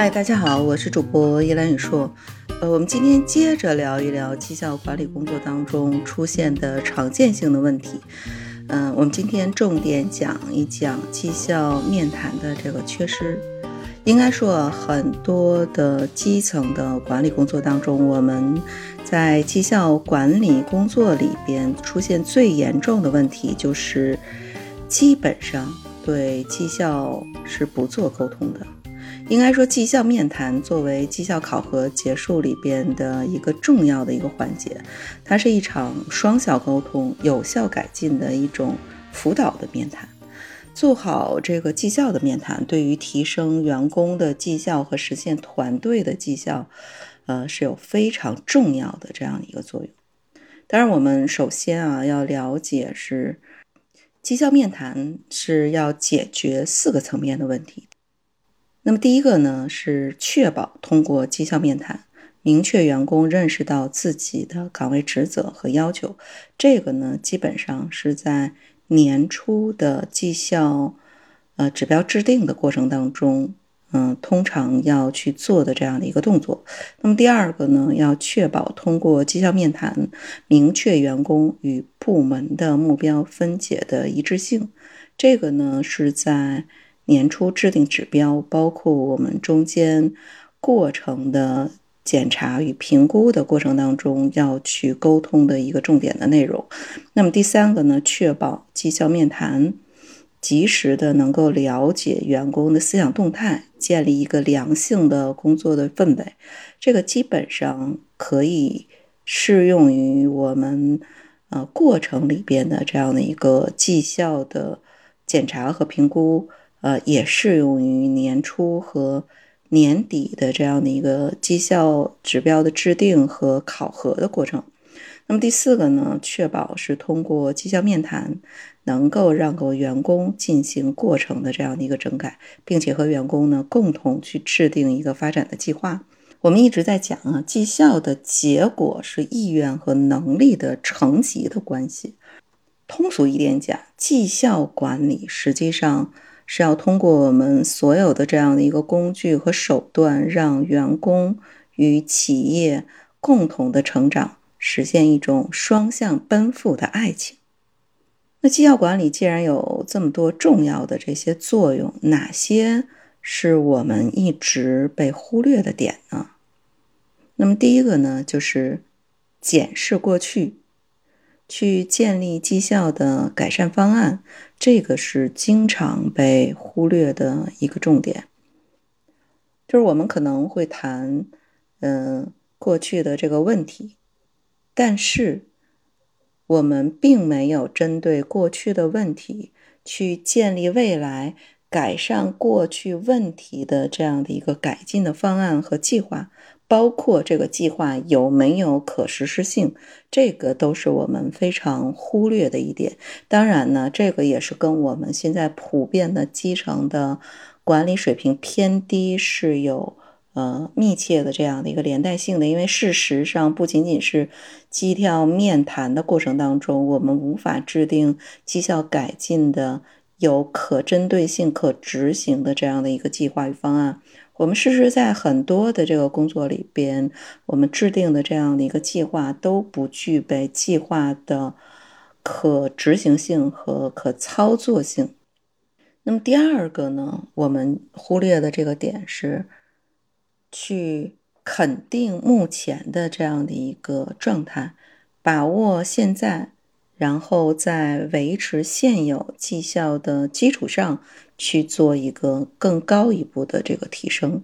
嗨，大家好，我是主播叶兰雨硕。呃，我们今天接着聊一聊绩效管理工作当中出现的常见性的问题。嗯，我们今天重点讲一讲绩效面谈的这个缺失。应该说，很多的基层的管理工作当中，我们在绩效管理工作里边出现最严重的问题，就是基本上对绩效是不做沟通的。应该说，绩效面谈作为绩效考核结束里边的一个重要的一个环节，它是一场双效沟通、有效改进的一种辅导的面谈。做好这个绩效的面谈，对于提升员工的绩效和实现团队的绩效，呃，是有非常重要的这样一个作用。当然，我们首先啊要了解是绩效面谈是要解决四个层面的问题。那么第一个呢，是确保通过绩效面谈，明确员工认识到自己的岗位职责和要求。这个呢，基本上是在年初的绩效呃指标制定的过程当中，嗯，通常要去做的这样的一个动作。那么第二个呢，要确保通过绩效面谈，明确员工与部门的目标分解的一致性。这个呢，是在。年初制定指标，包括我们中间过程的检查与评估的过程当中要去沟通的一个重点的内容。那么第三个呢，确保绩效面谈及时的能够了解员工的思想动态，建立一个良性的工作的氛围。这个基本上可以适用于我们呃过程里边的这样的一个绩效的检查和评估。呃，也适用于年初和年底的这样的一个绩效指标的制定和考核的过程。那么第四个呢，确保是通过绩效面谈，能够让够员工进行过程的这样的一个整改，并且和员工呢共同去制定一个发展的计划。我们一直在讲啊，绩效的结果是意愿和能力的层级的关系。通俗一点讲，绩效管理实际上。是要通过我们所有的这样的一个工具和手段，让员工与企业共同的成长，实现一种双向奔赴的爱情。那绩效管理既然有这么多重要的这些作用，哪些是我们一直被忽略的点呢？那么第一个呢，就是检视过去。去建立绩效的改善方案，这个是经常被忽略的一个重点。就是我们可能会谈，嗯，过去的这个问题，但是我们并没有针对过去的问题去建立未来改善过去问题的这样的一个改进的方案和计划。包括这个计划有没有可实施性，这个都是我们非常忽略的一点。当然呢，这个也是跟我们现在普遍的基层的管理水平偏低是有呃密切的这样的一个连带性的。因为事实上，不仅仅是绩效面谈的过程当中，我们无法制定绩效改进的有可针对性、可执行的这样的一个计划与方案。我们事实在很多的这个工作里边，我们制定的这样的一个计划都不具备计划的可执行性和可操作性。那么第二个呢，我们忽略的这个点是去肯定目前的这样的一个状态，把握现在。然后在维持现有绩效的基础上去做一个更高一步的这个提升。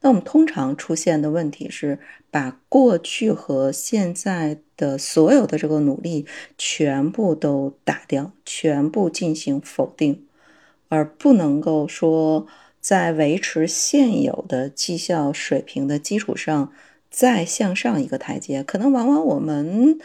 那我们通常出现的问题是，把过去和现在的所有的这个努力全部都打掉，全部进行否定，而不能够说在维持现有的绩效水平的基础上再向上一个台阶。可能往往我们。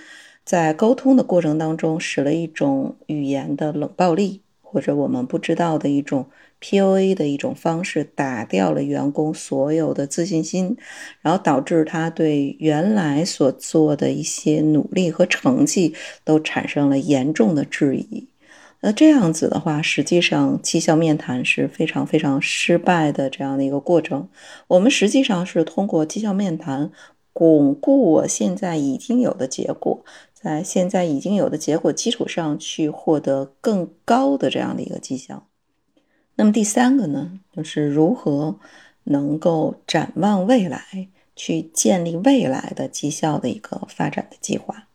在沟通的过程当中，使了一种语言的冷暴力，或者我们不知道的一种 PUA 的一种方式，打掉了员工所有的自信心，然后导致他对原来所做的一些努力和成绩都产生了严重的质疑。那这样子的话，实际上绩效面谈是非常非常失败的这样的一个过程。我们实际上是通过绩效面谈巩固我现在已经有的结果，在现在已经有的结果基础上去获得更高的这样的一个绩效。那么第三个呢，就是如何能够展望未来，去建立未来的绩效的一个发展的计划。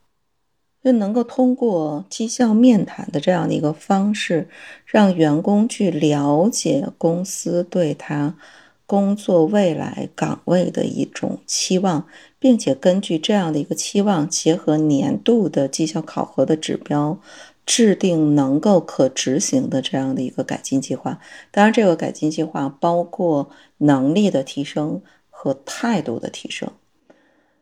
就能够通过绩效面谈的这样的一个方式，让员工去了解公司对他工作未来岗位的一种期望，并且根据这样的一个期望，结合年度的绩效考核的指标，制定能够可执行的这样的一个改进计划。当然，这个改进计划包括能力的提升和态度的提升。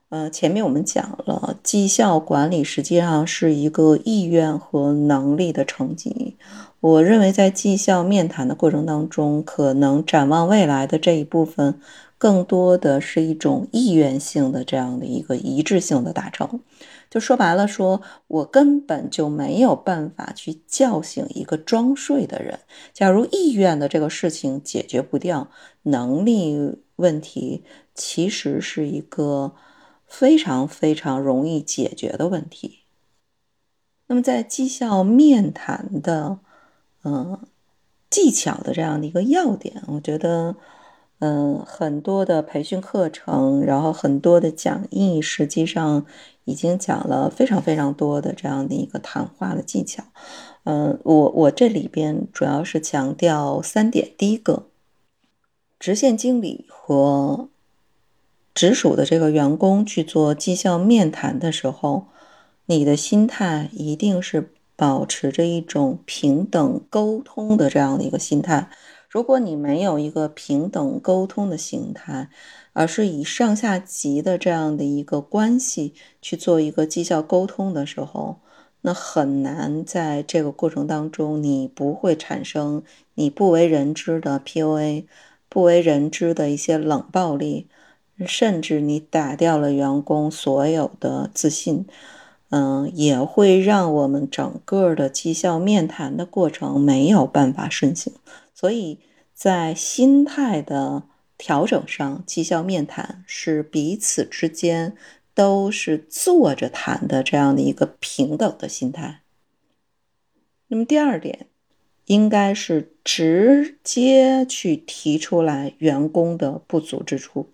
呃，前面我们讲了，绩效管理实际上是一个意愿和能力的成绩。我认为在绩效面谈的过程当中，可能展望未来的这一部分，更多的是一种意愿性的这样的一个一致性的达成。就说白了，说我根本就没有办法去叫醒一个装睡的人。假如意愿的这个事情解决不掉，能力问题其实是一个。非常非常容易解决的问题。那么，在绩效面谈的嗯技巧的这样的一个要点，我觉得嗯很多的培训课程，然后很多的讲义，实际上已经讲了非常非常多的这样的一个谈话的技巧。嗯，我我这里边主要是强调三点：第一个，直线经理和直属的这个员工去做绩效面谈的时候，你的心态一定是保持着一种平等沟通的这样的一个心态。如果你没有一个平等沟通的心态，而是以上下级的这样的一个关系去做一个绩效沟通的时候，那很难在这个过程当中，你不会产生你不为人知的 PUA，不为人知的一些冷暴力。甚至你打掉了员工所有的自信，嗯，也会让我们整个的绩效面谈的过程没有办法顺行。所以在心态的调整上，绩效面谈是彼此之间都是坐着谈的这样的一个平等的心态。那么第二点，应该是直接去提出来员工的不足之处。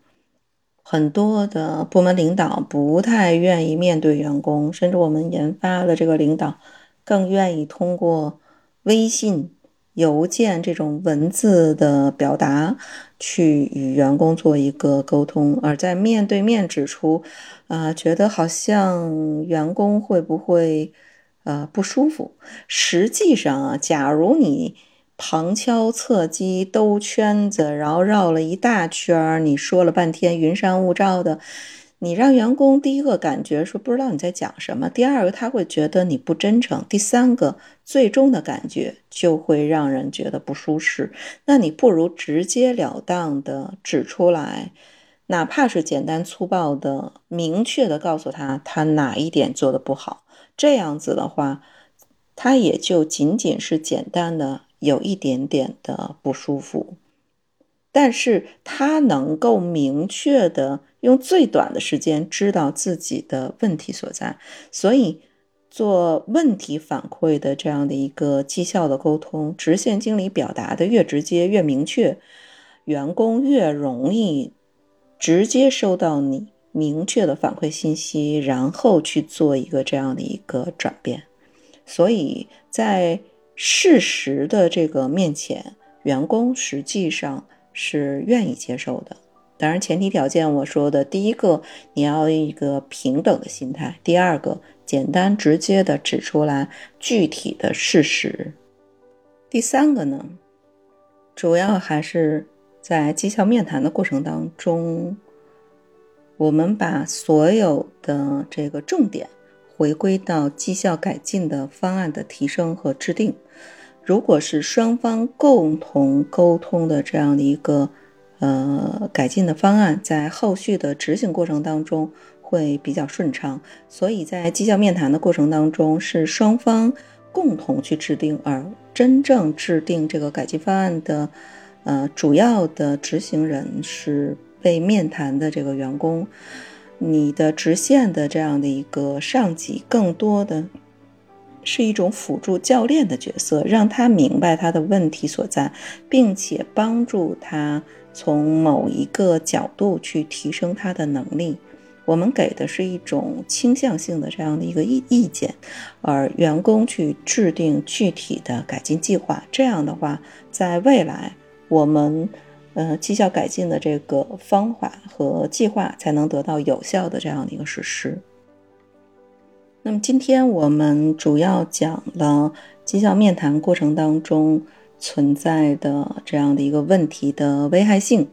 很多的部门领导不太愿意面对员工，甚至我们研发的这个领导更愿意通过微信、邮件这种文字的表达去与员工做一个沟通，而在面对面指出，啊，觉得好像员工会不会呃不舒服？实际上啊，假如你。旁敲侧击兜圈子，然后绕了一大圈儿。你说了半天云山雾罩的，你让员工第一个感觉说不知道你在讲什么，第二个他会觉得你不真诚，第三个最终的感觉就会让人觉得不舒适。那你不如直截了当的指出来，哪怕是简单粗暴的、明确的告诉他他哪一点做的不好，这样子的话，他也就仅仅是简单的。有一点点的不舒服，但是他能够明确的用最短的时间知道自己的问题所在，所以做问题反馈的这样的一个绩效的沟通，直线经理表达的越直接越明确，员工越容易直接收到你明确的反馈信息，然后去做一个这样的一个转变，所以在。事实的这个面前，员工实际上是愿意接受的。当然，前提条件我说的第一个，你要一个平等的心态；第二个，简单直接的指出来具体的事实；第三个呢，主要还是在绩效面谈的过程当中，我们把所有的这个重点。回归到绩效改进的方案的提升和制定，如果是双方共同沟通的这样的一个呃改进的方案，在后续的执行过程当中会比较顺畅。所以在绩效面谈的过程当中，是双方共同去制定，而真正制定这个改进方案的，呃，主要的执行人是被面谈的这个员工。你的直线的这样的一个上级，更多的是一种辅助教练的角色，让他明白他的问题所在，并且帮助他从某一个角度去提升他的能力。我们给的是一种倾向性的这样的一个意意见，而员工去制定具体的改进计划。这样的话，在未来我们呃绩效改进的这个方法和计划才能得到有效的这样的一个实施。那么今天我们主要讲了绩效面谈过程当中存在的这样的一个问题的危害性。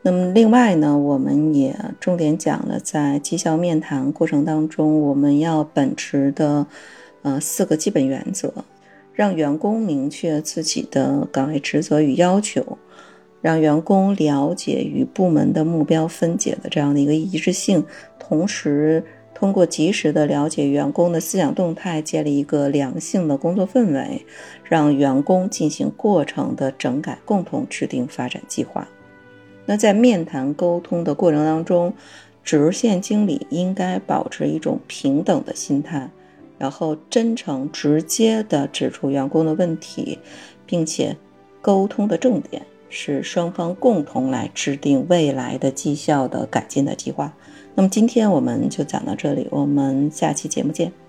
那么另外呢，我们也重点讲了在绩效面谈过程当中，我们要秉持的呃四个基本原则，让员工明确自己的岗位职责与要求，让员工了解与部门的目标分解的这样的一个一致性，同时通过及时的了解员工的思想动态，建立一个良性的工作氛围，让员工进行过程的整改，共同制定发展计划。那在面谈沟通的过程当中，直线经理应该保持一种平等的心态，然后真诚直接的指出员工的问题，并且沟通的重点是双方共同来制定未来的绩效的改进的计划。那么今天我们就讲到这里，我们下期节目见。